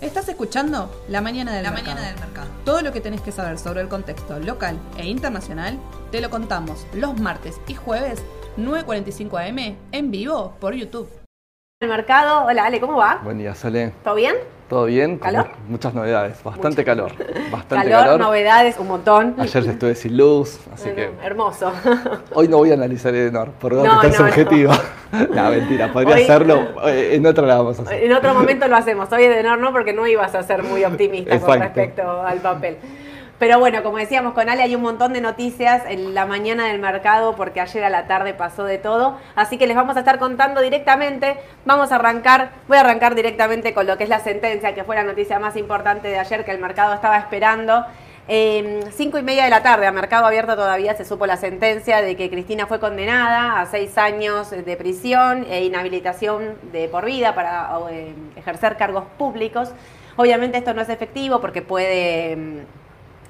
Estás escuchando La Mañana del, La mercado. Mañana del Mercado. Todo lo que tenés que saber sobre el contexto local e internacional te lo contamos los martes y jueves 9.45 am en vivo por YouTube. El mercado, hola Ale, ¿cómo va? Buen día, Sole. ¿Todo bien? ¿Todo bien? Muchas novedades, bastante calor. Bastante calor, calor. novedades, un montón. Ayer estuve sin luz, así que hermoso. hoy no voy a analizar Edenor, por No, no, no, subjetivo. No, mentira, podría Hoy- hacerlo, eh, en otra la vamos a hacer. en otro momento lo hacemos. Hoy de honor no, porque no ibas a ser muy optimista con respecto al papel. Pero bueno, como decíamos con Ale, hay un montón de noticias en la mañana del mercado porque ayer a la tarde pasó de todo. Así que les vamos a estar contando directamente. Vamos a arrancar, voy a arrancar directamente con lo que es la sentencia, que fue la noticia más importante de ayer que el mercado estaba esperando. Eh, cinco y media de la tarde, a mercado abierto todavía se supo la sentencia de que Cristina fue condenada a seis años de prisión e inhabilitación de por vida para eh, ejercer cargos públicos. Obviamente esto no es efectivo porque puede mm,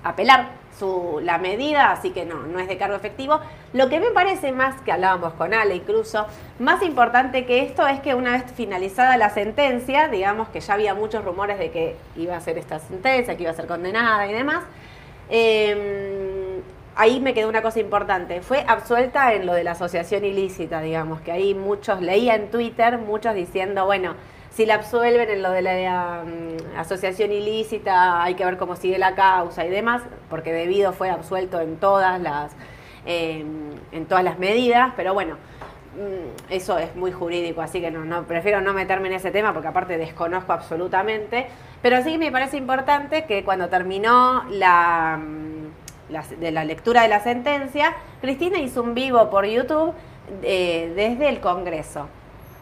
apelar su, la medida, así que no, no es de cargo efectivo. Lo que me parece más, que hablábamos con Ale incluso, más importante que esto es que una vez finalizada la sentencia, digamos que ya había muchos rumores de que iba a ser esta sentencia, que iba a ser condenada y demás, eh, ahí me quedó una cosa importante. Fue absuelta en lo de la asociación ilícita, digamos, que ahí muchos, leía en Twitter, muchos diciendo, bueno, si la absuelven en lo de la asociación ilícita, hay que ver cómo sigue la causa y demás, porque debido fue absuelto en todas las, eh, en todas las medidas, pero bueno. mm, Eso es muy jurídico, así que no, no, prefiero no meterme en ese tema porque aparte desconozco absolutamente. Pero sí me parece importante que cuando terminó la, la- de la lectura de la sentencia, Cristina hizo un vivo por YouTube eh, desde el Congreso.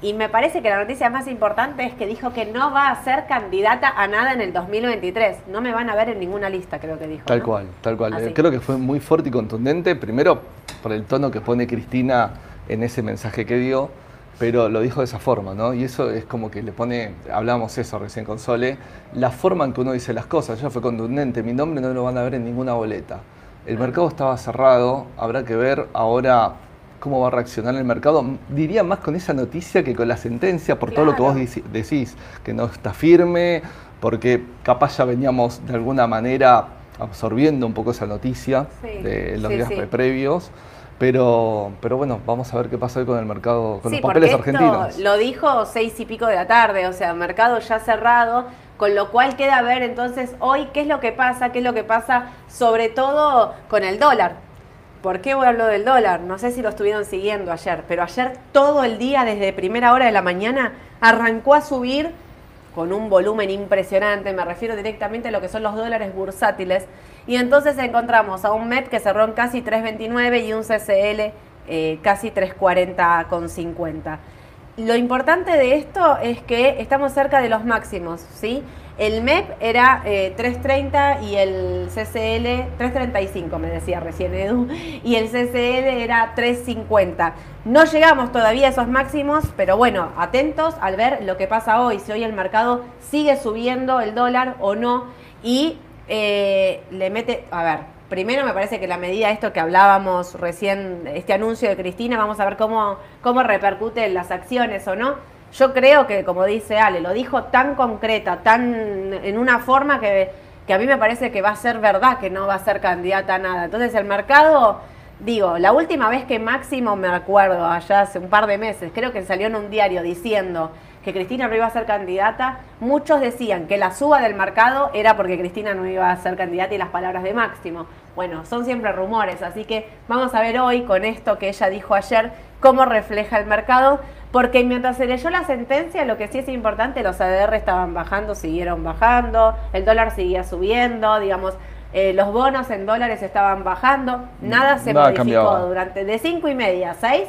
Y me parece que la noticia más importante es que dijo que no va a ser candidata a nada en el 2023. No me van a ver en ninguna lista, creo que dijo. Tal ¿no? cual, tal cual. Así. Creo que fue muy fuerte y contundente, primero por el tono que pone Cristina en ese mensaje que dio, pero lo dijo de esa forma, ¿no? Y eso es como que le pone, hablábamos eso recién con Sole, la forma en que uno dice las cosas, ya fue contundente, mi nombre no lo van a ver en ninguna boleta. El mercado estaba cerrado, habrá que ver ahora cómo va a reaccionar el mercado. Diría más con esa noticia que con la sentencia, por todo lo que vos decís, que no está firme, porque capaz ya veníamos de alguna manera absorbiendo un poco esa noticia Sí, de los sí, días sí. previos. Pero, pero bueno, vamos a ver qué pasa hoy con el mercado, con los papeles porque esto argentinos. Lo dijo seis y pico de la tarde, o sea, mercado ya cerrado, con lo cual queda ver entonces hoy qué es lo que pasa, qué es lo que pasa sobre todo con el dólar. ¿Por qué hablar del dólar? No sé si lo estuvieron siguiendo ayer, pero ayer todo el día, desde primera hora de la mañana, arrancó a subir con un volumen impresionante, me refiero directamente a lo que son los dólares bursátiles, y entonces encontramos a un MEP que cerró en casi 3.29 y un CCL eh, casi 3.40 con 50. Lo importante de esto es que estamos cerca de los máximos, ¿sí? El MEP era eh, 3.30 y el CCL 3.35, me decía recién Edu, y el CCL era 3.50. No llegamos todavía a esos máximos, pero bueno, atentos al ver lo que pasa hoy, si hoy el mercado sigue subiendo el dólar o no, y eh, le mete, a ver, primero me parece que la medida, esto que hablábamos recién, este anuncio de Cristina, vamos a ver cómo, cómo repercute en las acciones o no. Yo creo que, como dice Ale, lo dijo tan concreta, tan en una forma que, que a mí me parece que va a ser verdad que no va a ser candidata a nada. Entonces el mercado, digo, la última vez que Máximo me acuerdo, allá hace un par de meses, creo que salió en un diario diciendo que Cristina no iba a ser candidata, muchos decían que la suba del mercado era porque Cristina no iba a ser candidata y las palabras de Máximo. Bueno, son siempre rumores, así que vamos a ver hoy con esto que ella dijo ayer, cómo refleja el mercado, porque mientras se leyó la sentencia, lo que sí es importante, los ADR estaban bajando, siguieron bajando, el dólar seguía subiendo, digamos, eh, los bonos en dólares estaban bajando, nada se Nada modificó cambiaba. durante de cinco y media a 6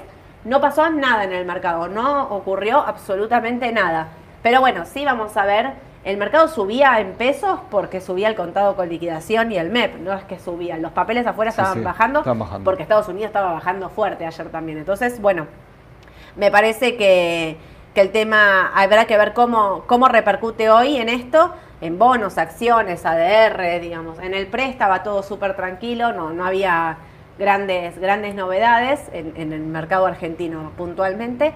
no pasó nada en el mercado, no ocurrió absolutamente nada. Pero bueno, sí vamos a ver, el mercado subía en pesos porque subía el contado con liquidación y el MEP, no es que subían, los papeles afuera Sí, estaban sí, bajando estaban bajando. porque Estados Unidos estaba bajando fuerte ayer también. Entonces, bueno, me parece que, que el tema habrá que ver cómo, cómo repercute hoy en esto, en bonos, acciones, ADR, digamos. En el PRE estaba todo súper tranquilo, no, no había grandes, grandes novedades en, en el mercado argentino puntualmente.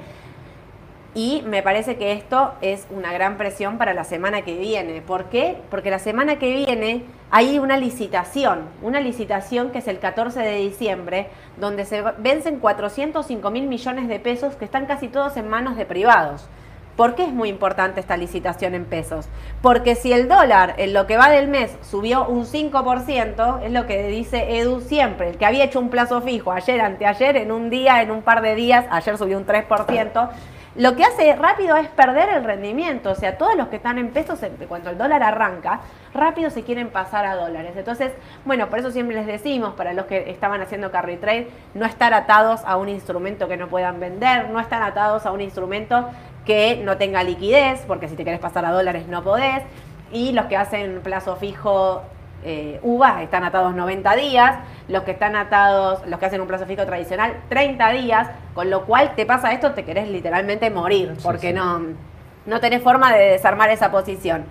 Y me parece que esto es una gran presión para la semana que viene. ¿Por qué? Porque la semana que viene hay una licitación, una licitación que es el 14 de diciembre, donde se vencen 405 mil millones de pesos que están casi todos en manos de privados. ¿Por qué es muy importante esta licitación en pesos? Porque si el dólar en lo que va del mes subió un 5%, es lo que dice Edu siempre, el que había hecho un plazo fijo ayer, anteayer, en un día, en un par de días, ayer subió un 3%, lo que hace rápido es perder el rendimiento. O sea, todos los que están en pesos, cuando el dólar arranca, rápido se quieren pasar a dólares. Entonces, bueno, por eso siempre les decimos, para los que estaban haciendo carry trade, no estar atados a un instrumento que no puedan vender, no estar atados a un instrumento que no tenga liquidez, porque si te querés pasar a dólares no podés. Y los que hacen plazo fijo eh, UVA están atados 90 días, los que están atados, los que hacen un plazo fijo tradicional, 30 días, con lo cual te pasa esto, te querés literalmente morir, porque No, no tenés forma de desarmar esa posición.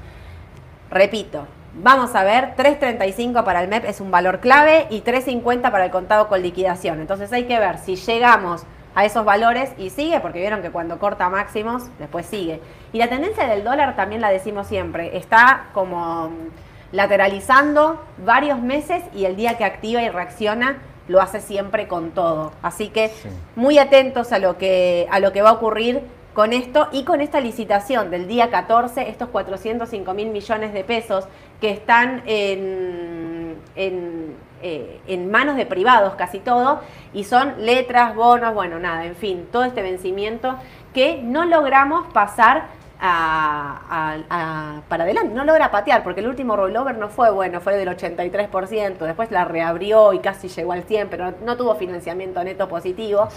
Repito, vamos a ver, 3.35 para el MEP es un valor clave y 3.50 para el contado con liquidación. Entonces hay que ver si llegamos a esos valores y sigue, porque vieron que cuando corta máximos, después sigue. Y la tendencia del dólar también la decimos siempre, está como lateralizando varios meses y el día que activa y reacciona lo hace siempre con todo. Así que muy atentos a lo que, a lo que va a ocurrir con esto y con esta licitación del día 14, estos 405 mil millones de pesos que están en, en, eh, en, manos de privados casi todo, y son letras, bonos, bueno, nada, en fin, todo este vencimiento que no logramos pasar para adelante, no logra patear, porque el último rollover no fue bueno, fue del 83%, después la reabrió y casi llegó al 100%, pero no tuvo financiamiento neto positivo,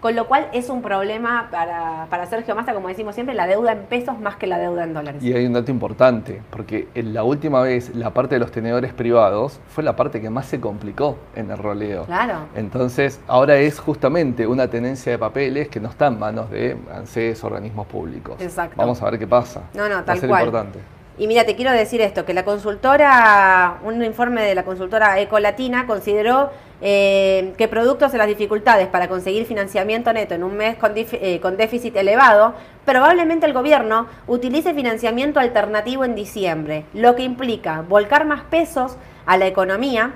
con lo cual es un problema para, para Sergio Massa, como decimos siempre, la deuda en pesos más que la deuda en dólares. Y hay un dato importante, porque en la última vez la parte de los tenedores privados fue la parte que más se complicó en el roleo. Claro. Entonces, ahora es justamente una tenencia de papeles que no está en manos de ANSES, organismos públicos. Exacto. Vamos a ver qué pasa. No, no, tal cual. Importante. Y mira, te quiero decir esto, que la consultora, un informe de la consultora Ecolatina consideró eh, que productos de las dificultades para conseguir financiamiento neto en un mes con, eh, con, déficit elevado, probablemente el gobierno utilice financiamiento alternativo en diciembre, lo que implica volcar más pesos a la economía.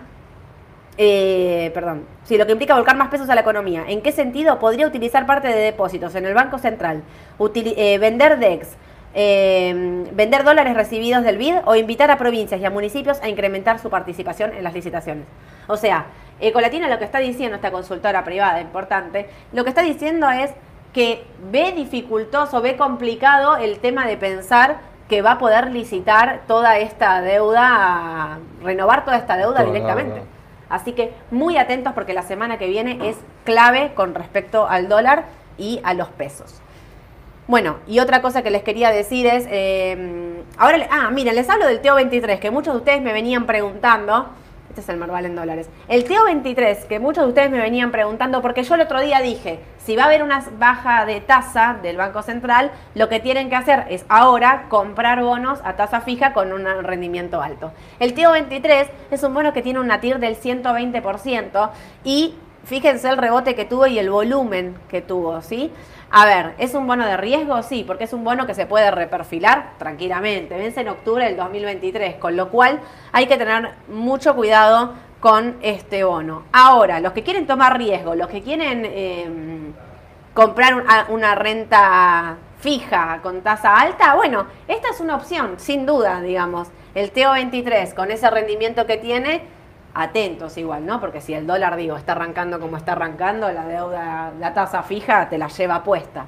Eh, perdón, sí, lo que implica volcar más pesos a la economía. ¿En qué sentido? Podría utilizar parte de depósitos en el Banco Central, vender DEX, eh, vender dólares recibidos del BID o invitar a provincias y a municipios a incrementar su participación en las licitaciones. O sea, Ecolatina lo que está diciendo esta consultora privada importante, lo que está diciendo es que ve dificultoso, ve complicado el tema de pensar que va a poder licitar toda esta deuda, renovar toda esta deuda directamente. Así que muy atentos porque la semana que viene es clave con respecto al dólar y a los pesos. Bueno, y otra cosa que les quería decir es, eh, ahora, ah, miren, les hablo del TO23, que muchos de ustedes me venían preguntando, este es el Marval en dólares, el TO23, que muchos de ustedes me venían preguntando, porque yo el otro día dije, si va a haber una baja de tasa del Banco Central, lo que tienen que hacer es ahora comprar bonos a tasa fija con un rendimiento alto. El TO23 es un bono que tiene una TIR del 120% y fíjense el rebote que tuvo y el volumen que tuvo, ¿sí? A ver, ¿es un bono de riesgo? Sí, porque es un bono que se puede reperfilar tranquilamente. Vence en octubre del 2023, con lo cual hay que tener mucho cuidado con este bono. Ahora, los que quieren tomar riesgo, los que quieren em, comprar una renta fija con tasa alta, bueno, esta es una opción, sin duda, digamos. El TO23, con ese rendimiento que tiene, atentos igual, ¿no? Porque si el dólar, digo, está arrancando como está arrancando, la deuda, la tasa fija te la lleva puesta.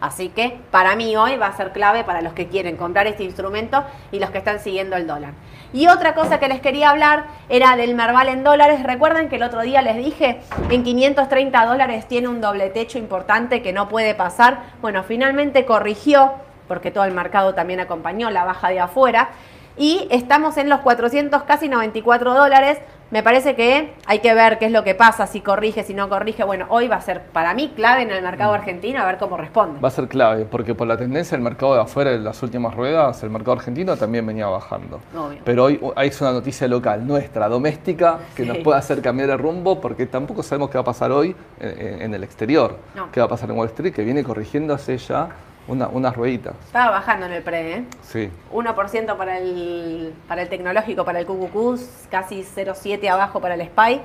Así que para mí hoy va a ser clave para los que quieren comprar este instrumento y los que están siguiendo el dólar. Y otra cosa que les quería hablar era del Merval en dólares. Recuerden que el otro día les dije, en 530 dólares tiene un doble techo importante que no puede pasar. Bueno, finalmente corrigió, porque todo el mercado también acompañó la baja de afuera. Y estamos en los 400, casi 94 dólares. Me parece que hay que ver qué es lo que pasa, si corrige, si no corrige. Bueno, hoy va a ser para mí clave en el mercado mm. argentino, a ver cómo responde. Va a ser clave, porque por la tendencia del mercado de afuera en las últimas ruedas, el mercado argentino también venía bajando. Pero hoy hay una noticia local, nuestra, doméstica, que nos puede hacer cambiar el rumbo, porque tampoco sabemos qué va a pasar hoy en, el exterior. ¿Qué va a pasar en Wall Street? Que viene corrigiéndose ya una- unas rueditas. Estaba bajando en el pre, ¿eh? Sí. 1% para el, para el tecnológico, para el QQQ, casi 0,7 abajo para el SPY.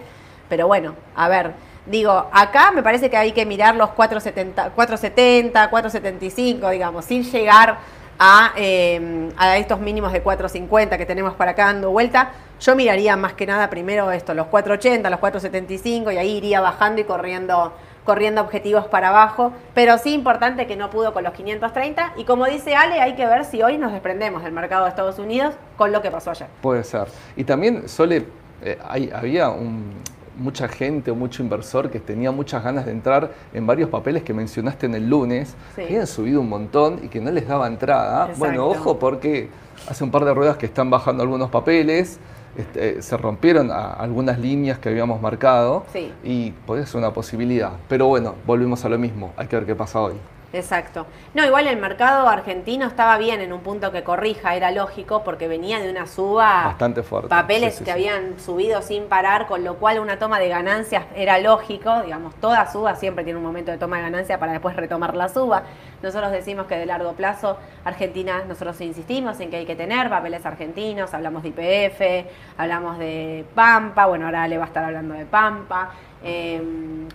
Pero bueno, a ver, digo, acá me parece que hay que mirar los 4,70, 4,70, 4,75, digamos, sin llegar a, eh, a estos mínimos de 4,50 que tenemos para acá dando vuelta. Yo miraría más que nada primero esto, los 4,80, los 4,75 y ahí iría bajando y corriendo corriendo objetivos para abajo, pero sí importante que no pudo con los 530 y como dice Ale, hay que ver si hoy nos desprendemos del mercado de Estados Unidos con lo que pasó ayer. Puede ser. Y también, Sole, eh, hay- había un- mucha gente o mucho inversor que tenía muchas ganas de entrar en varios papeles que mencionaste en el lunes, Sí. que habían subido un montón y que no les daba entrada. Exacto. Bueno, ojo porque hace un par de ruedas que están bajando algunos papeles, este, se rompieron algunas líneas que habíamos marcado Sí. y puede ser una posibilidad. Pero bueno, volvemos a lo mismo, hay que ver qué pasa hoy. Exacto. No, igual el mercado argentino estaba bien en un punto que corrija, era lógico, porque venía de una suba. Bastante fuerte. Papeles Sí, sí, que sí. habían subido sin parar, con lo cual una toma de ganancias era lógico. Digamos, toda suba siempre tiene un momento de toma de ganancia para después retomar la suba. Nosotros decimos que de largo plazo, Argentina, nosotros insistimos en que hay que tener papeles argentinos, hablamos de IPF, hablamos de Pampa, bueno, ahora le va a estar hablando de Pampa. Eh,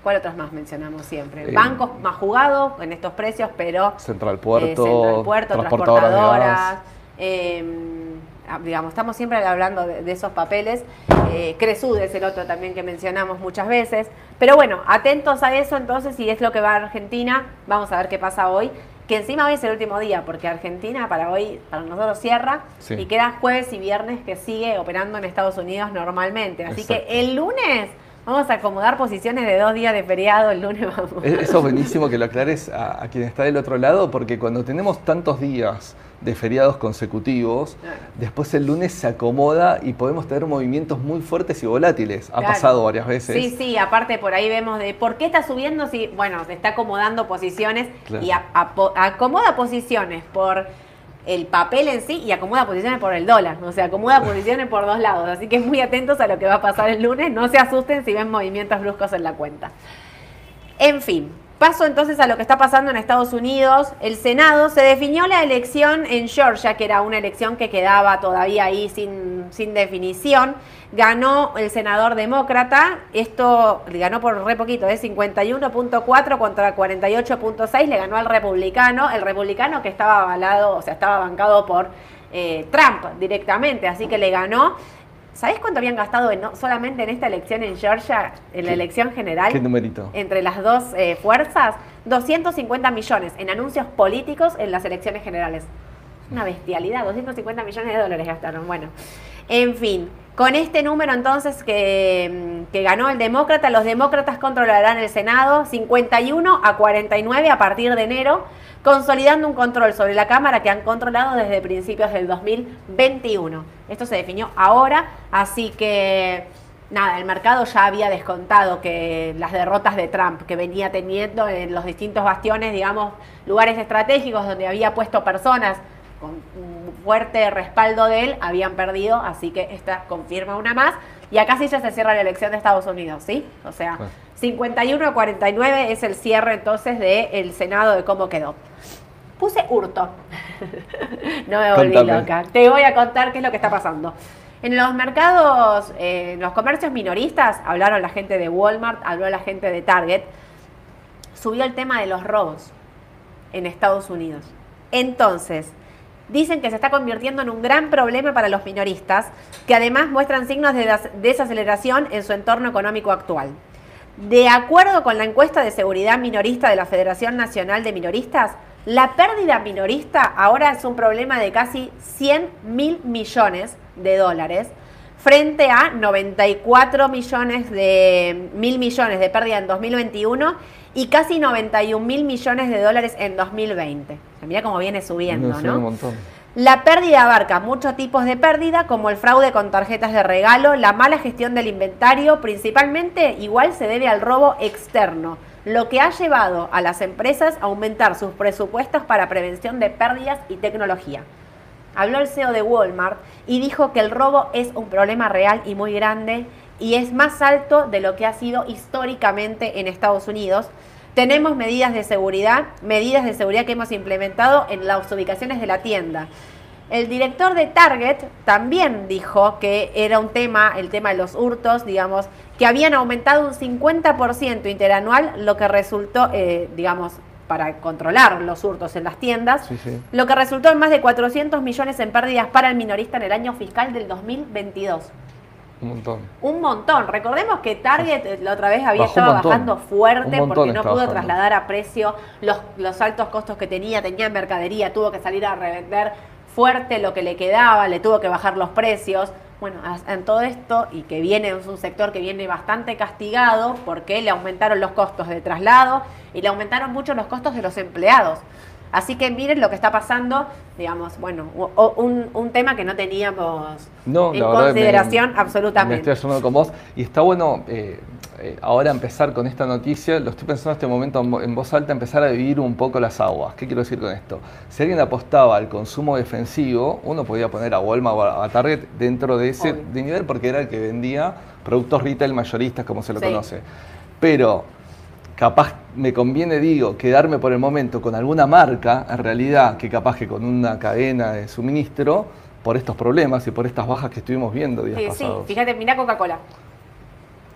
¿Cuál otros más mencionamos siempre? Eh, Bancos más jugados en estos precios, pero Central eh, Puerto, Central Puerto, transportadoras eh, ah, digamos, estamos siempre hablando de, de esos papeles. Eh, Cresud es el otro también que mencionamos muchas veces. Pero bueno, atentos a eso entonces, si es lo que va a Argentina, vamos a ver qué pasa hoy. Que encima hoy es el último día, porque Argentina para hoy, para nosotros cierra, Sí. y queda jueves y viernes que sigue operando en Estados Unidos normalmente. Así Exacto. que el lunes vamos a acomodar posiciones de dos días de feriado, el lunes vamos. E- Eso es buenísimo que lo aclares a, a quien está del otro lado, porque cuando tenemos tantos días de feriados consecutivos, Claro. después el lunes se acomoda y podemos tener movimientos muy fuertes y volátiles. Ha Claro. pasado varias veces. Sí, sí, aparte por ahí vemos de por qué está subiendo si, bueno, se está acomodando posiciones Claro. y a- acomoda posiciones por el papel en sí y acomoda posiciones por el dólar, o sea, acomoda posiciones por dos lados, así que muy atentos a lo que va a pasar el lunes, no se asusten si ven movimientos bruscos en la cuenta. En fin, paso entonces a lo que está pasando en Estados Unidos. El Senado se definió la elección en Georgia, que era una elección que quedaba todavía ahí sin, sin definición. Ganó el senador demócrata, esto le ganó por re poquito, es 51.4 contra 48.6, le ganó al republicano, el republicano que estaba avalado, o sea, estaba bancado por eh, Trump directamente, así que le ganó. ¿Sabés cuánto habían gastado en- no- solamente en esta elección en Georgia, en la ¿Qué- elección general? ¿Qué numerito? entre las dos eh, fuerzas 250 millones en anuncios políticos en las elecciones generales. Una bestialidad, 250 millones de dólares gastaron. Bueno, en fin, con este número entonces que, mm, que ganó el demócrata, los demócratas controlarán el Senado 51 a 49 a partir de enero, consolidando un control sobre la Cámara que han controlado desde principios del 2021. Esto se definió ahora, así que nada, el mercado ya había descontado que las derrotas de Trump que venía teniendo en los distintos bastiones, digamos, lugares estratégicos donde había puesto personas con fuerte respaldo de él, habían perdido, así que esta confirma una más. Y acá sí ya se cierra la elección de Estados Unidos, ¿sí? O sea, Bueno. 51 a 49 es el cierre entonces del Senado de cómo quedó. Puse hurto. no me volví Contame. loca. Te voy a contar qué es lo que está pasando. En los mercados, eh, en los comercios minoristas, hablaron la gente de Walmart, habló la gente de Target, subió el tema de los robos en Estados Unidos. Entonces, dicen que se está convirtiendo en un gran problema para los minoristas, que además muestran signos de des- desaceleración en su entorno económico actual. De acuerdo con la encuesta de seguridad minorista de la Federación Nacional de Minoristas, la pérdida minorista ahora es un problema de casi 100 mil millones de dólares frente a 94 millones de mil millones de pérdida en 2021 y casi 91 mil millones de dólares en 2020. O sea, mira cómo viene subiendo, ¿no? un montón. La pérdida abarca muchos tipos de pérdida, como el fraude con tarjetas de regalo, la mala gestión del inventario, principalmente igual se debe al robo externo, lo que ha llevado a las empresas a aumentar sus presupuestos para prevención de pérdidas y tecnología. Habló el CEO de Walmart y dijo que el robo es un problema real y muy grande y es más alto de lo que ha sido históricamente en Estados Unidos. Tenemos medidas de seguridad, medidas de seguridad que hemos implementado en las ubicaciones de la tienda. El director de Target también dijo que era un tema, el tema de los hurtos, digamos, que habían aumentado un 50% interanual, lo que resultó, eh, digamos, para controlar los hurtos en las tiendas, lo que resultó en más de 400 millones en pérdidas para el minorista en el año fiscal del 2022. Un montón. Un montón. Recordemos que Target la otra vez había estado bajando fuerte porque no pudo trasladar a precio los, los altos costos que tenía, tenía mercadería, tuvo que salir a revender fuerte lo que le quedaba, le tuvo que bajar los precios. Bueno, en todo esto, y que viene, es un sector que viene bastante castigado porque le aumentaron los costos de traslado y le aumentaron mucho los costos de los empleados. Así que miren lo que está pasando, digamos, bueno, un, un tema que no teníamos en consideración absolutamente. Me estoy ayudando con vos y está bueno eh, eh, ahora empezar con esta noticia, lo estoy pensando en este momento en voz alta, empezar a vivir un poco las aguas. ¿Qué quiero decir con esto? Si alguien apostaba al consumo defensivo, uno podía poner a Walmart o a Target dentro de ese nivel porque era el que vendía productos retail mayoristas, como se lo conoce. Pero capaz me conviene, digo, quedarme por el momento con alguna marca, en realidad, que capaz que con una cadena de suministro, por estos problemas y por estas bajas que estuvimos viendo días sí, pasados. Sí, fíjate, mira Coca-Cola.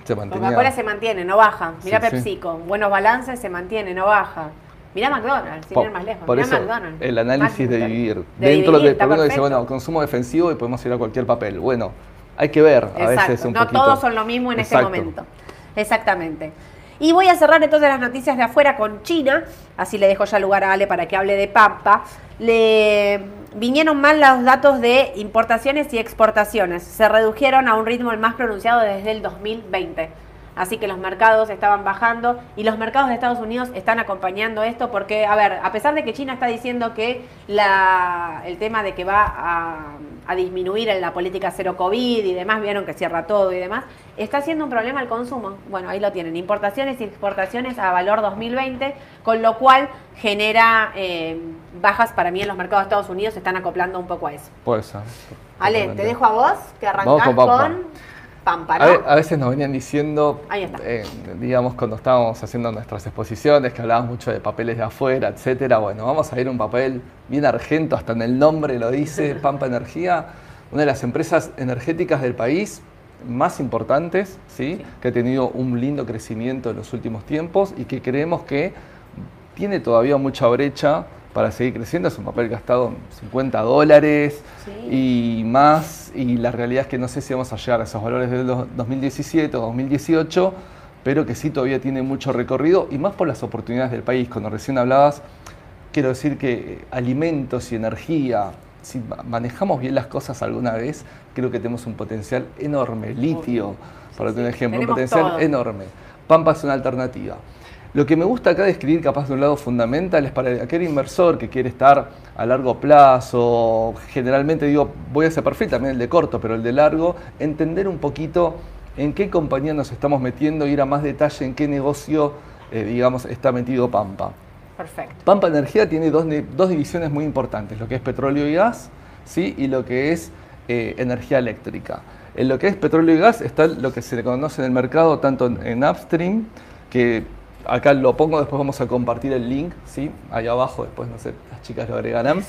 Coca-Cola se mantiene, no baja. Mira PepsiCo, buenos balances, se mantiene, no baja. Mira McDonald's, sin ir más lejos. Por eso, McDonald's. el análisis de vivir. Dentro de, uno dice, bueno, consumo defensivo y podemos ir a cualquier papel. Bueno, hay que ver a veces un no todos son lo mismo en este momento. Exactamente. Y voy a cerrar entonces las noticias de afuera con China, así le dejo ya lugar a Ale para que hable de Pampa. Le vinieron mal los datos de importaciones y exportaciones, se redujeron a un ritmo el más pronunciado desde el 2020. Así que los mercados estaban bajando y los mercados de Estados Unidos están acompañando esto porque, a ver, a pesar de que China está diciendo que la, el tema de que va a, a disminuir en la política cero COVID y demás, vieron que cierra todo y demás, está siendo un problema el consumo. Bueno, ahí lo tienen, importaciones y exportaciones a valor 2020, con lo cual genera eh, bajas para mí en los mercados de Estados Unidos, se están acoplando un poco a eso. Puede ser. Ale, te dejo a vos, que arrancás con, Pampa. ¿no? A, veces nos venían diciendo, eh, digamos, cuando estábamos haciendo nuestras exposiciones, que hablábamos mucho de papeles de afuera, etcétera. Bueno, vamos a ir a un papel bien argento, hasta en el nombre lo dice, Pampa Energía, una de las empresas energéticas del país más importantes, ¿sí? que ha tenido un lindo crecimiento en los últimos tiempos y que creemos que tiene todavía mucha brecha para seguir creciendo. Es un papel gastado 50 dólares y más. Y la realidad es que no sé si vamos a llegar a esos valores del 2017 o 2018, pero que sí todavía tiene mucho recorrido y más por las oportunidades del país. Cuando recién hablabas, quiero decir que alimentos y energía, si manejamos bien las cosas alguna vez, creo que tenemos un potencial enorme. Litio, para tener ejemplo, un potencial enorme. Pampa es una alternativa. Lo que me gusta acá describir, capaz de un lado fundamental, es para aquel inversor que quiere estar a largo plazo, generalmente digo, voy a hacer perfil también el de corto, pero el de largo, entender un poquito en qué compañía nos estamos metiendo, ir a más detalle en qué negocio, eh, digamos, está metido Pampa. Perfecto. Pampa Energía tiene dos, dos, divisiones muy importantes, lo que es petróleo y gas ¿sí? y lo que es eh, energía eléctrica. En lo que es petróleo y gas está lo que se le conoce en el mercado tanto en upstream, que acá lo pongo, después vamos a compartir el link, ¿sí? ahí abajo, después no sé, las chicas lo agregarán.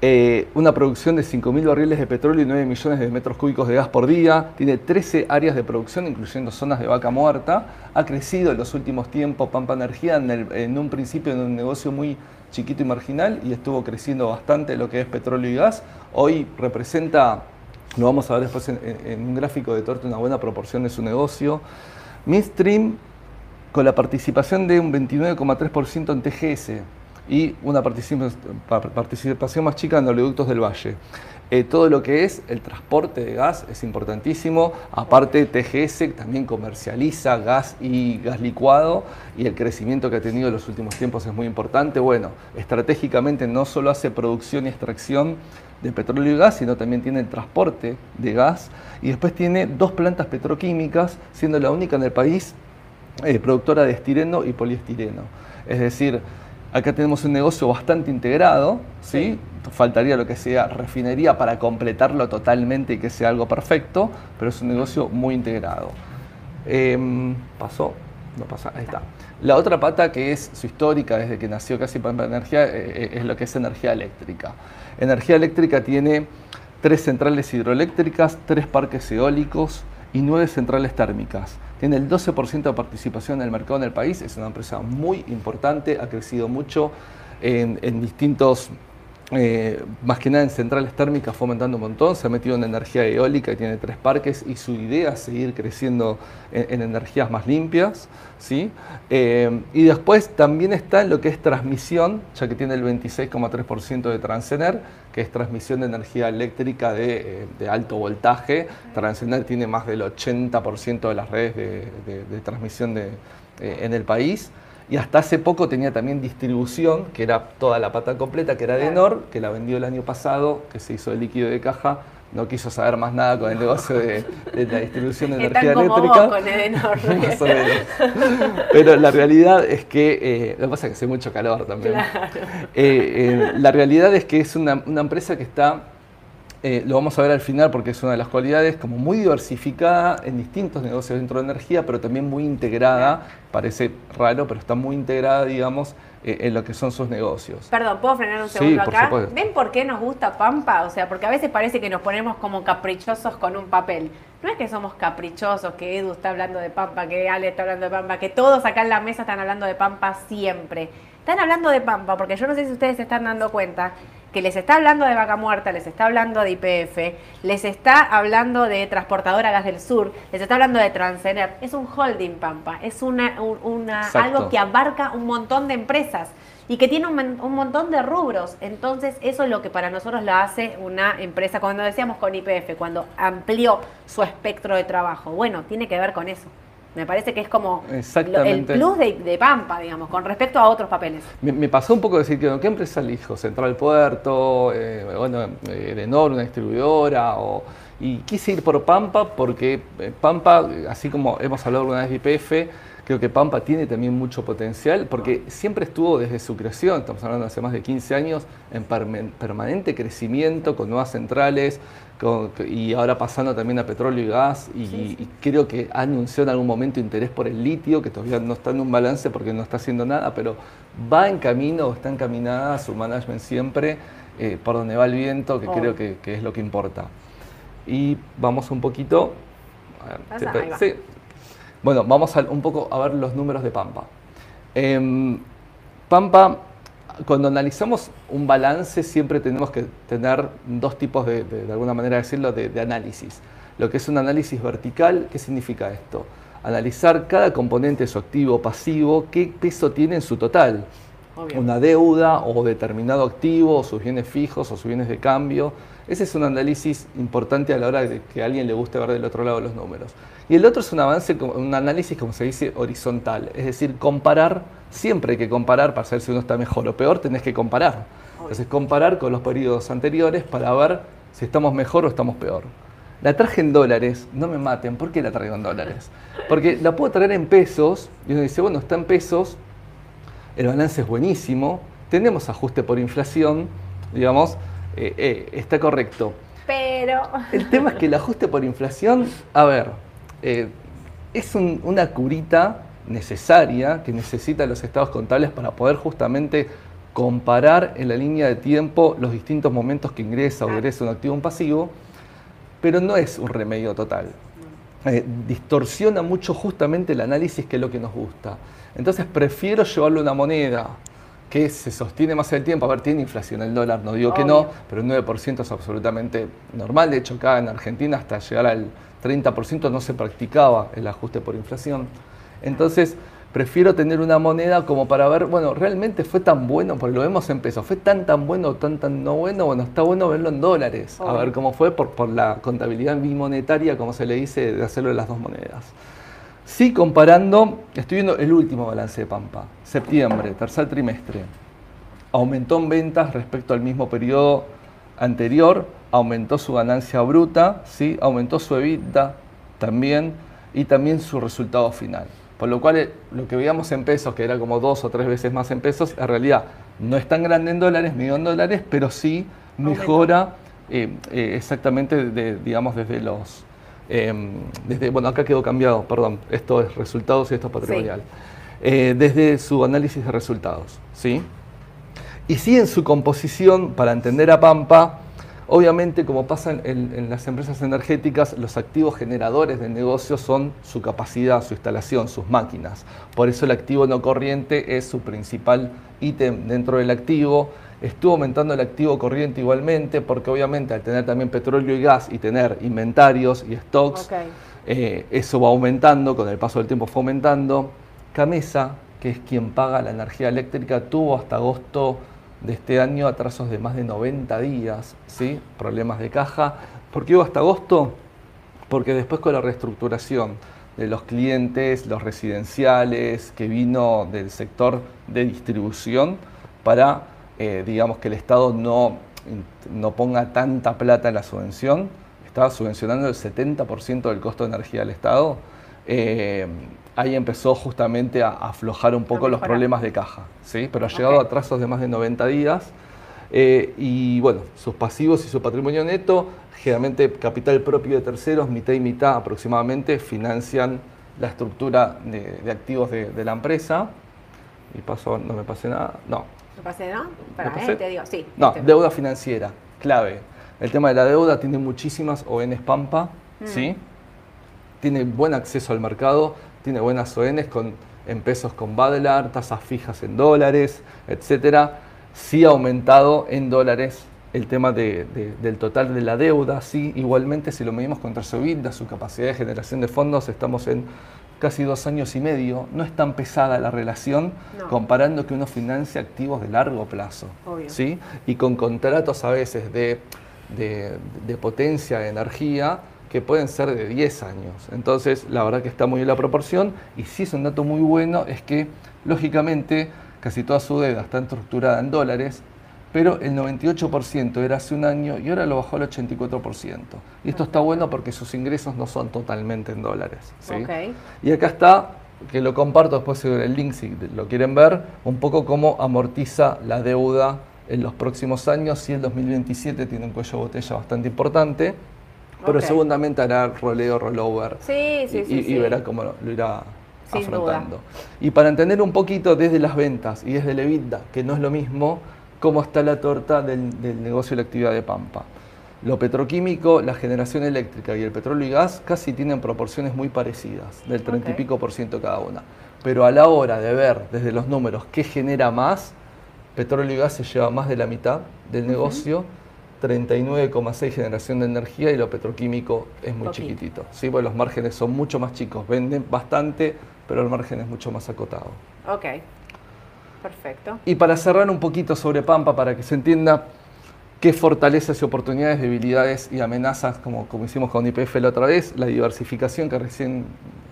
Eh, una producción de 5.000 barriles de petróleo y 9 millones de metros cúbicos de gas por día, tiene 13 áreas de producción, incluyendo zonas de vaca muerta, ha crecido en los últimos tiempos Pampa Energía en, un principio en un negocio muy chiquito y marginal y estuvo creciendo bastante lo que es petróleo y gas. Hoy representa, lo vamos a ver después en, en un gráfico de torta, una buena proporción de su negocio. Midstream con la participación de un 29,3% en TGS y una participación más chica en oleoductos del Valle. Eh, todo lo que es el transporte de gas es importantísimo. Aparte, TGS también comercializa gas y gas licuado y el crecimiento que ha tenido en los últimos tiempos es muy importante. Bueno, estratégicamente no solo hace producción y extracción de petróleo y gas, sino también tiene el transporte de gas y después tiene dos plantas petroquímicas, siendo la única en el país eh, productora de estireno y poliestireno. Es decir, acá tenemos un negocio bastante integrado, ¿sí? Faltaría lo que sea refinería para completarlo totalmente y que sea algo perfecto, pero es un negocio muy integrado. Em, ¿Pasó? No pasa, ahí está. La otra pata que es su histórica, desde que nació casi Pampa Energía, eh, es lo que es energía eléctrica. Energía eléctrica tiene tres centrales hidroeléctricas, tres parques eólicos y nueve centrales térmicas. Tiene el 12% de participación en el mercado en el país, es una empresa muy importante, ha crecido mucho en, en distintos eh, más que nada en centrales térmicas fomentando un montón, se ha metido en energía eólica y tiene tres parques y su idea es seguir creciendo en, energías más limpias. ¿sí? Eh, y después también está en lo que es transmisión, ya que tiene el 26,3% de Transener, que es transmisión de energía eléctrica de, eh, alto voltaje. Transener tiene más del 80% de las redes de, transmisión en el país. Y hasta hace poco tenía también distribución, que era toda la pata completa, que era de Nor, que la vendió el año pasado, que se hizo el líquido de caja. No quiso saber más nada con el negocio de, la distribución de energía eléctrica. con Edenor. Pero la realidad es que, eh, lo que pasa es que hace mucho calor también. Eh, eh, la realidad es que es una, una empresa que está eh, lo vamos a ver al final porque es una de las cualidades, como muy diversificada en distintos negocios dentro de energía, pero también muy integrada, parece raro, pero está muy integrada, digamos, eh, en lo que son sus negocios. Perdón, ¿puedo frenar un segundo acá? ¿Ven por qué nos gusta Pampa? O sea, porque a veces parece que nos ponemos como caprichosos con un papel. No es que somos caprichosos, que Edu está hablando de Pampa, que Ale está hablando de Pampa, que todos acá en la mesa están hablando de Pampa siempre. Están hablando de Pampa porque yo no sé si ustedes se están dando cuenta que les está hablando de Vaca Muerta, les está hablando de IPF, les está hablando de Transportadora Gas del Sur, les está hablando de Transener. Es un holding Pampa, es una, una algo que abarca un montón de empresas y que tiene un, un, montón de rubros. Entonces, eso es lo que para nosotros la hace una empresa, cuando decíamos con IPF, cuando amplió su espectro de trabajo. Bueno, tiene que ver con eso. Me parece que es como el plus de, Pampa, digamos, con respecto a otros papeles. Me, pasó un poco decir que ¿qué empresa elijo? Central Puerto, eh, bueno, eh, de Nor, una distribuidora, o, y quise ir por Pampa porque eh, Pampa, así como hemos hablado alguna vez de IPF, creo que Pampa tiene también mucho potencial porque siempre estuvo desde su creación, estamos hablando de hace más de 15 años, en permanente crecimiento con nuevas centrales, y ahora pasando también a petróleo y gas, y, creo que ha anunciado en algún momento interés por el litio, que todavía no está en un balance porque no está haciendo nada, pero va en camino, está encaminada su management siempre eh, por donde va el viento, que oh. creo que, es lo que importa. Y vamos un poquito... Bueno, vamos un poco a ver los números de Pampa. Em, Pampa cuando analizamos un balance siempre tenemos que tener dos tipos de, de, alguna manera decirlo, de, análisis. Lo que es un análisis vertical, ¿qué significa esto? Analizar cada componente de su activo pasivo, qué peso tiene en su total. Una deuda o determinado activo, o sus bienes fijos o sus bienes de cambio. Ese es un análisis importante a la hora de que a alguien le guste ver del otro lado los números. Y el otro es un avance, un análisis, como se dice, horizontal, es decir, comparar, siempre hay que comparar para saber si uno está mejor o peor, tenés que comparar. Entonces, comparar con los periodos anteriores para ver si estamos mejor o estamos peor. La traje en dólares, no me maten, ¿por qué la traigo en dólares? Porque la puedo traer en pesos, y uno dice, bueno, está en pesos, el balance es buenísimo, tenemos ajuste por inflación, digamos, eh, eh, está correcto. Pero... El tema es que el ajuste por inflación, a ver, eh, es una curita necesaria que necesitan los estados contables para poder justamente comparar en la línea de tiempo los distintos momentos que ingresa o egresa un activo o un pasivo, pero no es un remedio total. Eh, distorsiona mucho justamente el análisis que es lo que nos gusta. Entonces prefiero llevarle una moneda que se sostiene más en el tiempo. A ver, tiene inflación el dólar, no digo que no, pero el 9% es absolutamente normal. De hecho, acá en Argentina hasta llegar al 30% no se practicaba el ajuste por inflación. Entonces, prefiero tener una moneda como para ver, bueno, realmente fue tan bueno, porque lo vemos en pesos, fue tan tan bueno, tan tan no bueno, bueno, está bueno verlo en dólares, a ver cómo fue por, por la contabilidad bimonetaria, como se le dice, de hacerlo de las dos monedas. Sí, comparando, estoy viendo el último balance de Pampa, septiembre, tercer trimestre. Aumentó en ventas respecto al mismo periodo anterior, aumentó su ganancia bruta, ¿sí? aumentó su EBITDA también y también su resultado final. Por lo cual eh, lo que veíamos en pesos, que era como dos o tres veces más en pesos, en realidad no es tan grande en dólares, medio en dólares, pero sí mejora eh, eh, exactamente digamos desde los... Em, desde, bueno, acá quedó cambiado, perdón, esto es resultados y esto es patrimonial. eh, desde su análisis de resultados. ¿sí? Y sí en su composición, para entender a Pampa, obviamente como pasa en, en, las empresas energéticas, los activos generadores del negocio son su capacidad, su instalación, sus máquinas. Por eso el activo no corriente es su principal ítem dentro del activo. Estuvo aumentando el activo corriente igualmente porque obviamente al tener también petróleo y gas y tener inventarios y stocks, eh, eso va aumentando, con el paso del tiempo fue aumentando. Camesa, que es quien paga la energía eléctrica, tuvo hasta agosto de este año atrasos de más de 90 días, ¿sí? problemas de caja. ¿Por qué hubo hasta agosto? Porque después con la reestructuración de los clientes, los residenciales, que vino del sector de distribución, para, eh, digamos, que el Estado no, no ponga tanta plata en la subvención, estaba subvencionando el 70% del costo de energía del Estado, eh, ahí empezó justamente a aflojar un poco los problemas de caja, ¿sí? pero ha llegado a trazos de más de 90 días. eh, y bueno, sus pasivos y su patrimonio neto, generalmente capital propio de terceros, mitad y mitad aproximadamente, financian la estructura de, de activos de, de la empresa. Y paso, no me pasé nada, no, ¿Me pasé, no? Para, pasé? te digo, sí. no, este. deuda financiera, clave. El tema de la deuda tiene muchísimas ONs Pampa, Mm. ¿sí? Tiene buen acceso al mercado, tiene buenas ONs con, en pesos con Badlar, tasas fijas en dólares, etcétera. Sí ha aumentado en dólares el tema de- de- del total de la deuda, sí, igualmente si lo medimos contra su EBITDA, su capacidad de generación de fondos, estamos en casi dos años y medio. No es tan pesada la relación No. comparando que uno financia activos de largo plazo. Obvio. ¿sí? Y con contratos a veces de, de- de potencia de energía que pueden ser de 10 años. Entonces, la verdad que está muy bien la proporción. Y sí es un dato muy bueno, es que, lógicamente, casi toda su deuda está estructurada en dólares, pero el 98% era hace un año y ahora lo bajó al 84%. Y esto está bueno porque sus ingresos no son totalmente en dólares. Y acá está, que lo comparto después en el link si lo quieren ver, un poco cómo amortiza la deuda en los próximos años. Si el 2027 tiene un cuello de botella bastante importante, pero Ok. seguramente hará roleo, rollover. Sí, sí, y, sí. y- verá cómo lo, irá Sin afrontando. Y para entender un poquito desde las ventas y desde el EBITDA, que no es lo mismo, cómo está la torta del, del negocio y la actividad de Pampa. Lo petroquímico, la generación eléctrica y el petróleo y gas casi tienen proporciones muy parecidas, del 30 y pico por ciento cada una. Pero a la hora de ver desde los números qué genera más, petróleo y gas se lleva más de la mitad del negocio, 39,6 generación de energía y lo petroquímico es muy Poquito. chiquitito. ¿sí? Porque los márgenes son mucho más chicos, venden bastante, pero el margen es mucho más acotado. Ok. Perfecto. Y para cerrar un poquito sobre Pampa, para que se entienda qué fortalezas y oportunidades, debilidades y amenazas, como, como hicimos con IPF la otra vez, la diversificación que recién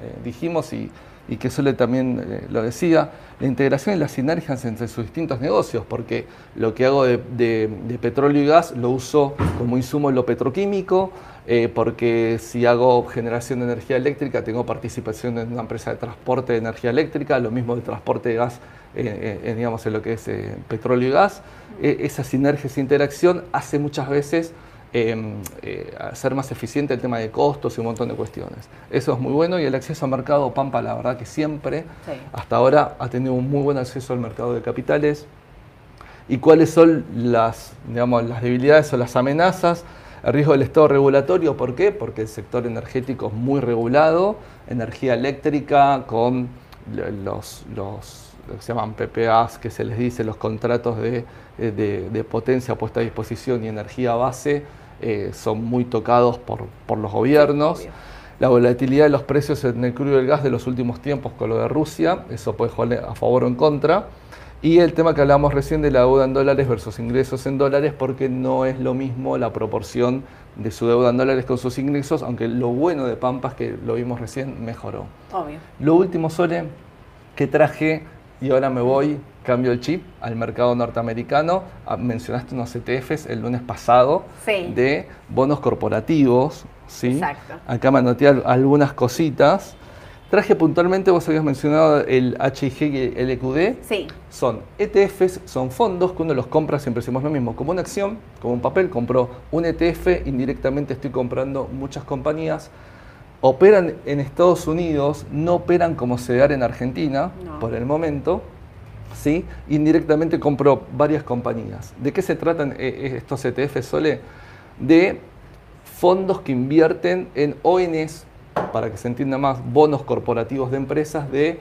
eh, dijimos y, y que Sole también eh, lo decía, la integración y las sinergias entre sus distintos negocios, porque lo que hago de, de- de petróleo y gas lo uso como insumo en lo petroquímico, eh, porque si hago generación de energía eléctrica tengo participación en una empresa de transporte de energía eléctrica, lo mismo de transporte de gas, eh, eh, digamos, en lo que es petróleo y gas. Eh, esa sinergia, esa interacción hace muchas veces eh, hacer más eficiente el tema de costos y un montón de cuestiones. Eso es muy bueno y el acceso al mercado Pampa, la verdad que siempre, Sí. hasta ahora, ha tenido un muy buen acceso al mercado de capitales. ¿Y cuáles son las, digamos, las debilidades o las amenazas? El riesgo del estado regulatorio, ¿por qué? Porque el sector energético es muy regulado, energía eléctrica con lo- los, los lo que se llaman PPAs, que se les dice los contratos de, eh, de- de potencia puesta a disposición y energía base, eh, son muy tocados por, por los gobiernos. La volatilidad de los precios en el crudo y el gas de los últimos tiempos con lo de Rusia, eso puede jugarle a favor o en contra. Y el tema que hablábamos recién de la deuda en dólares versus ingresos en dólares, porque no es lo mismo la proporción de su deuda en dólares con sus ingresos, aunque lo bueno de Pampa es que lo vimos recién, mejoró. Obvio. Lo último, Sole, que traje, y ahora me voy, cambio el chip al mercado norteamericano. Ah, Mencionaste unos ETFs el lunes pasado Sí. de bonos corporativos. ¿sí? Exacto. Acá me anoté al- algunas cositas. Traje puntualmente, vos habías mencionado el HIG y el LQD. Sí. Son ETFs, son fondos que uno los compra, siempre decimos lo mismo, como una acción, como un papel, compró un ETF, indirectamente estoy comprando muchas compañías. operan en Estados Unidos, no operan como CEDAR en Argentina No. por el momento. ¿sí? Indirectamente compró varias compañías. ¿De qué se tratan eh, estos ETF Sole? De fondos que invierten en ONs, para que se entienda más, bonos corporativos de empresas de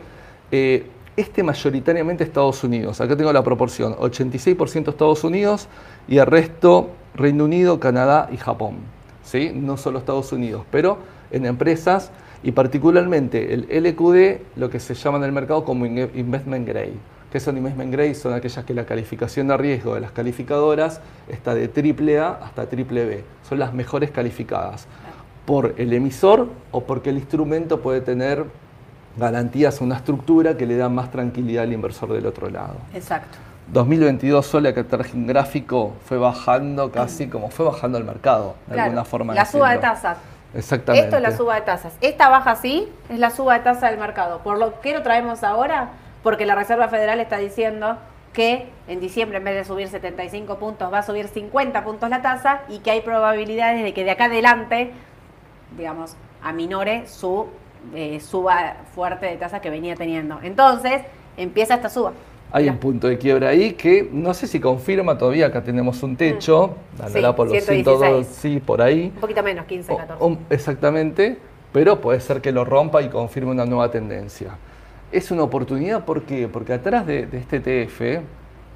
eh, este mayoritariamente Estados Unidos. Acá tengo la proporción, 86% Estados Unidos y el resto Reino Unido, Canadá y Japón. ¿sí? No solo Estados Unidos, pero en empresas y particularmente el LQD, lo que se llama en el mercado como in- investment grade. ¿Qué son investment grade? Son aquellas que la calificación de riesgo de las calificadoras está de AAA hasta BBB. Son las mejores calificadas por el emisor o porque el instrumento puede tener garantías una estructura que le da más tranquilidad al inversor del otro lado. Exacto. 2022 solo acá traje un gráfico fue bajando casi como fue bajando el mercado, de Claro, alguna forma. La suba de tasas. Exactamente. Esto es la suba de tasas. Esta baja sí es la suba de tasa del mercado. Por lo que lo traemos ahora, porque la Reserva Federal está diciendo que en diciembre en vez de subir 75 puntos va a subir 50 puntos la tasa y que hay probabilidades de que de acá adelante, digamos, aminore su eh, suba fuerte de tasa que venía teniendo. Entonces, empieza esta suba. Hay un punto de quiebra ahí que no sé si confirma todavía, acá tenemos un techo, andará Sí, por los 116. 102, sí, por ahí. Un poquito menos, 15, O- 14. o- exactamente, pero puede ser que lo rompa y confirme una nueva tendencia. Es una oportunidad, ¿por qué? Porque atrás de, de este ETF,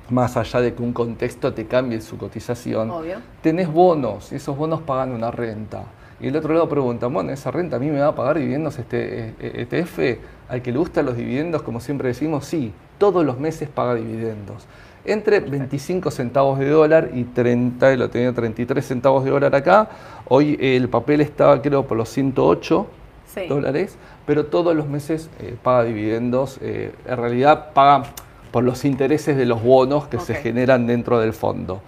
más allá de que un contexto te cambie su cotización, Obvio. tenés bonos y esos bonos pagan una renta. Y el otro lado pregunta, bueno, ¿esa renta a mí me va a pagar dividendos este eh, ETF? Al que le gustan los dividendos, como siempre decimos, sí, todos los meses paga dividendos. Entre 25 centavos de dólar y 30, y lo tenía 33 centavos de dólar acá. Hoy el papel estaba creo por los 108 Sí. dólares, pero todos los meses eh, paga dividendos. eh, en realidad paga por los intereses de los bonos que se generan dentro del fondo.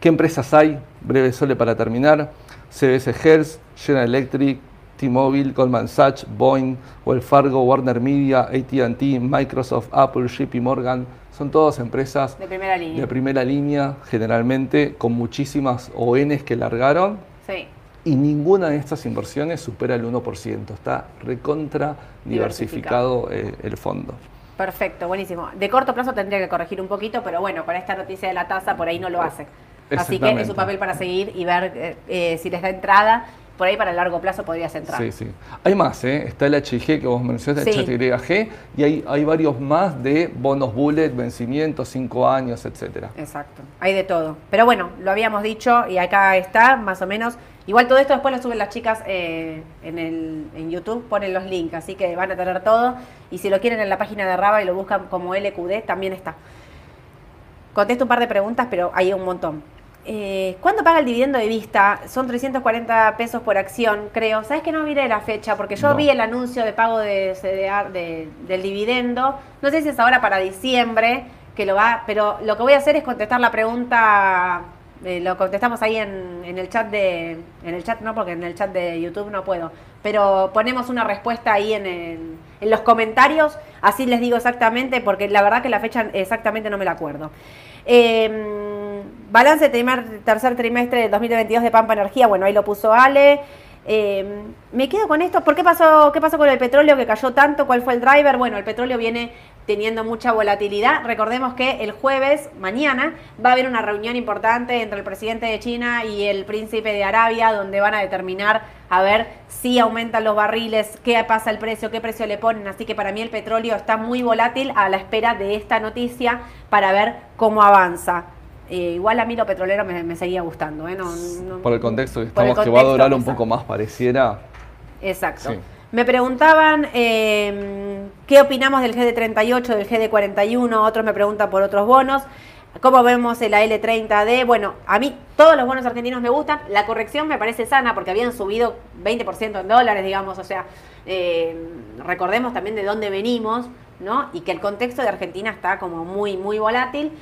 ¿Qué empresas hay? Breve sole para terminar. CBS Health, General Electric, T-Mobile, Goldman Sachs, Boeing, Wells Fargo, Warner Media, AT&T, Microsoft, Apple, JP Morgan. Son todas empresas De primera línea. de primera línea, generalmente con muchísimas ONs que largaron sí. y ninguna de estas inversiones supera el 1%. Está recontra diversificado eh, el fondo. Perfecto, buenísimo. De corto plazo tendría que corregir un poquito, pero bueno, con esta noticia de la tasa por ahí no lo hace. Así que es un papel para seguir y ver eh, eh, si les da entrada. Por ahí para el largo plazo podrías entrar. Sí, sí. Hay más, ¿eh? Está el HIG que vos mencionaste, Sí. el HYG, y hay, hay varios más de bonos bullet, vencimientos, 5 años, etcétera. Exacto, hay de todo. Pero bueno, lo habíamos dicho y acá está, más o menos. Igual todo esto después lo suben las chicas eh, en, el, en YouTube, ponen los links, así que van a tener todo. Y si lo quieren en la página de Raba y lo buscan como LQD, también está. Contesto un par de preguntas, pero hay un montón. Eh, ¿Cuándo paga el dividendo de vista? Son 340 pesos por acción, creo. ¿Sabes que no miré la fecha? Porque yo No. vi el anuncio de pago de CDR de- del dividendo. No sé si es ahora para diciembre que lo va, pero lo que voy a hacer es contestar la pregunta. eh, lo contestamos ahí en, en el chat de. En el chat no, porque en el chat de YouTube no puedo. Pero ponemos una respuesta ahí en, el- en los comentarios. Así les digo exactamente, porque la verdad que la fecha exactamente no me la acuerdo. Eh, balance primer, tercer trimestre de 2022 de Pampa Energía, bueno, ahí lo puso Ale. Eh, me quedo con esto. ¿Por qué pasó, qué pasó con el petróleo que cayó tanto? ¿Cuál fue el driver? Bueno, el petróleo viene teniendo mucha volatilidad. Recordemos que el jueves, mañana, va a haber una reunión importante entre el presidente de China y el príncipe de Arabia, donde van a determinar a ver si aumentan los barriles, qué pasa el precio, qué precio le ponen. Así que para mí el petróleo está muy volátil a la espera de esta noticia para ver cómo avanza. Eh, igual a mí lo petrolero me, me seguía gustando. ¿eh? No- no- Por el contexto que estamos, que va a contexto, durar un exacto. poco más, pareciera. Exacto. Sí. Me preguntaban eh, qué opinamos del GD38, del GD41, otros me preguntan por otros bonos. ¿Cómo vemos el AL30D? Bueno, a mí todos los bonos argentinos me gustan. La corrección me parece sana porque habían subido 20% en dólares, digamos. O sea, eh, recordemos también de dónde venimos, ¿no? Y que el contexto de Argentina está como muy, muy volátil.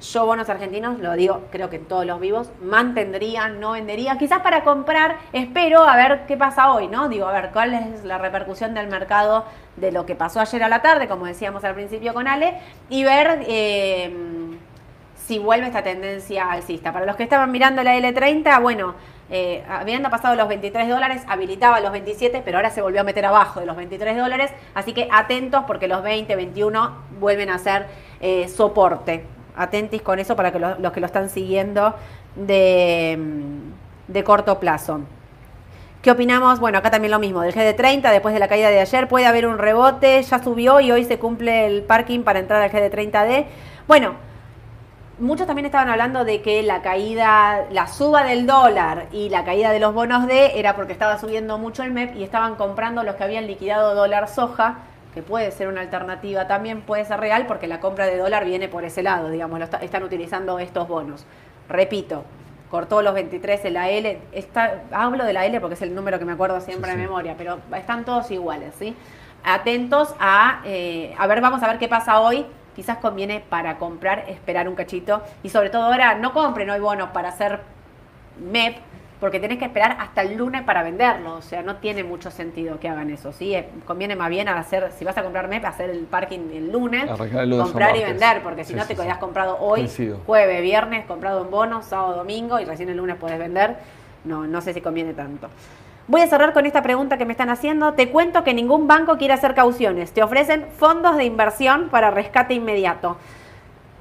Yo bonos argentinos, lo digo, creo que en todos los vivos, mantendría, no vendería. Quizás para comprar, espero a ver qué pasa hoy, ¿no? Digo, a ver, cuál es la repercusión del mercado de lo que pasó ayer a la tarde, como decíamos al principio con Ale, y ver eh, si vuelve esta tendencia alcista. Para los que estaban mirando la L30, bueno, eh, habiendo pasado los 23 dólares, habilitaba los 27, pero ahora se volvió a meter abajo de los 23 dólares. Así que atentos porque los 20, 21 vuelven a ser eh, soporte. Atentis con eso para que los que lo están siguiendo de, de corto plazo. ¿Qué opinamos? Bueno, acá también lo mismo, del GD30, después de la caída de ayer, puede haber un rebote, ya subió y hoy se cumple el parking para entrar al GD30D. Bueno, muchos también estaban hablando de que la caída, la suba del dólar y la caída de los bonos D era porque estaba subiendo mucho el MEP y estaban comprando los que habían liquidado dólar soja, que puede ser una alternativa también, puede ser real porque la compra de dólar viene por ese lado, digamos, están utilizando estos bonos. Repito, cortó los 23 en la L. Está, hablo de la L porque es el número que me acuerdo siempre de memoria, pero están todos iguales, ¿sí? Atentos a, eh, a ver, vamos a ver qué pasa hoy. Quizás conviene para comprar, esperar un cachito. Y sobre todo ahora, no compren hoy bonos para hacer MEP, porque tenés que esperar hasta el lunes para venderlo. O sea, no tiene mucho sentido que hagan eso. ¿sí? Eh, conviene más bien hacer, si vas a comprar MEP, hacer el parking el lunes, comprar y vender, porque si no te quedas comprado hoy, jueves, viernes, comprado en bonos, sábado, domingo y recién el lunes puedes vender. No, no sé si conviene tanto. Voy a cerrar con esta pregunta que me están haciendo. Te cuento que ningún banco quiere hacer cauciones. Te ofrecen fondos de inversión para rescate inmediato.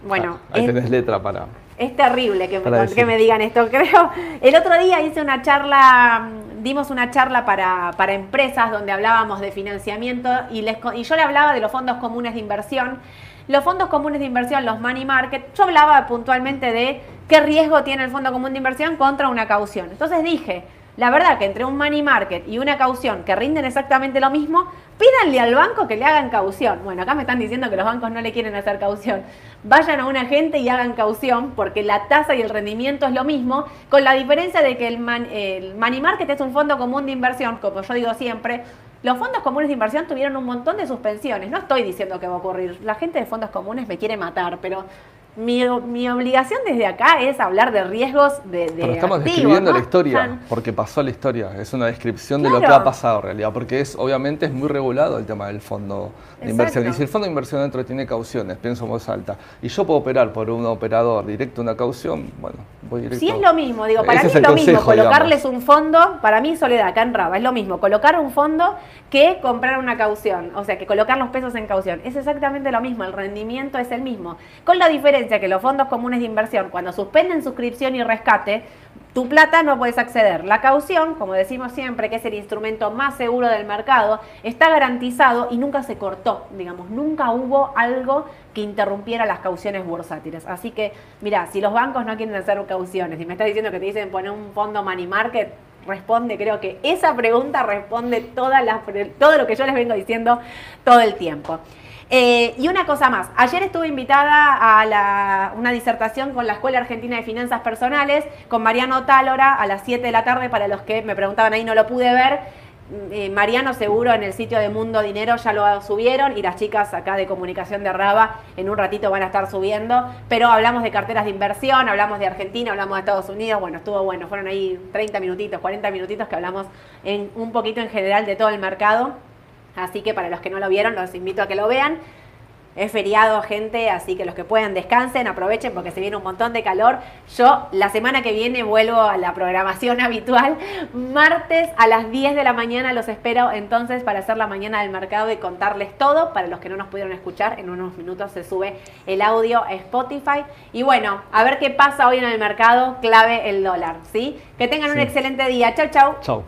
Bueno, ah, ahí tenés letra para es terrible que me, que me, digan esto, creo. El otro día hice una charla, dimos una charla para, para empresas donde hablábamos de financiamiento y, les, y yo le hablaba de los fondos comunes de inversión. Los fondos comunes de inversión, los money market, yo hablaba puntualmente de qué riesgo tiene el fondo común de inversión contra una caución. Entonces dije, la verdad que entre un money market y una caución que rinden exactamente lo mismo, pídanle al banco que le hagan caución. Bueno, acá me están diciendo que los bancos no le quieren hacer caución. Vayan a un agente y hagan caución porque la tasa y el rendimiento es lo mismo, con la diferencia de que el, money market es un fondo común de inversión, como yo digo siempre, los fondos comunes de inversión tuvieron un montón de suspensiones. No estoy diciendo que va a ocurrir. La gente de fondos comunes me quiere matar, pero mi, mi, obligación desde acá es hablar de riesgos de, de Pero estamos describiendo la historia, porque pasó la historia. Es una descripción de lo que ha pasado en realidad, porque es obviamente es muy regulado el tema del fondo de inversión. Y si el fondo de inversión dentro tiene cauciones, pienso en voz alta, y yo puedo operar por un operador directo una caución, bueno, voy directo. Si es lo mismo, digo, para mí es, lo mismo colocarles un fondo, para mí Soledad, acá en Raba, es lo mismo colocar un fondo que comprar una caución, o sea, que colocar los pesos en caución. Es exactamente lo mismo, el rendimiento es el mismo, con la diferencia que los fondos comunes de inversión, cuando suspenden suscripción y rescate, tu plata no puedes acceder. La caución, como decimos siempre, que es el instrumento más seguro del mercado, está garantizado y nunca se cortó, digamos, nunca hubo algo que interrumpiera las cauciones bursátiles. Así que, mira, si los bancos no quieren hacer cauciones y me estás diciendo que te dicen poner un fondo money market, responde, creo que esa pregunta responde toda todo lo que yo les vengo diciendo todo el tiempo. Eh, y una cosa más, ayer estuve invitada a una disertación con la Escuela Argentina de Finanzas Personales, con Mariano Tálora, a las 7 de la tarde, para los que me preguntaban ahí, no lo pude ver. Mm, eh, Mariano seguro en el sitio de Mundo Dinero ya lo subieron y las chicas acá de comunicación de Raba en un ratito van a estar subiendo, pero hablamos de carteras de inversión, hablamos de Argentina, hablamos de Estados Unidos, bueno, estuvo bueno, fueron ahí 30 minutitos, 40 minutitos que hablamos un poquito en general de todo el mercado. Así que para los que no lo vieron, los invito a que lo vean. Es feriado, gente, así que los que puedan descansen, aprovechen porque se viene un montón de calor. Yo la semana que viene vuelvo a la programación habitual. Martes a las 10 de la mañana los espero entonces para hacer la mañana del mercado y contarles todo. Para los que no nos pudieron escuchar, en unos minutos se sube el audio a Spotify. Y bueno, a ver qué pasa hoy en el mercado, clave el dólar, ¿sí? Que tengan un excelente día. Chau, chau. Chau.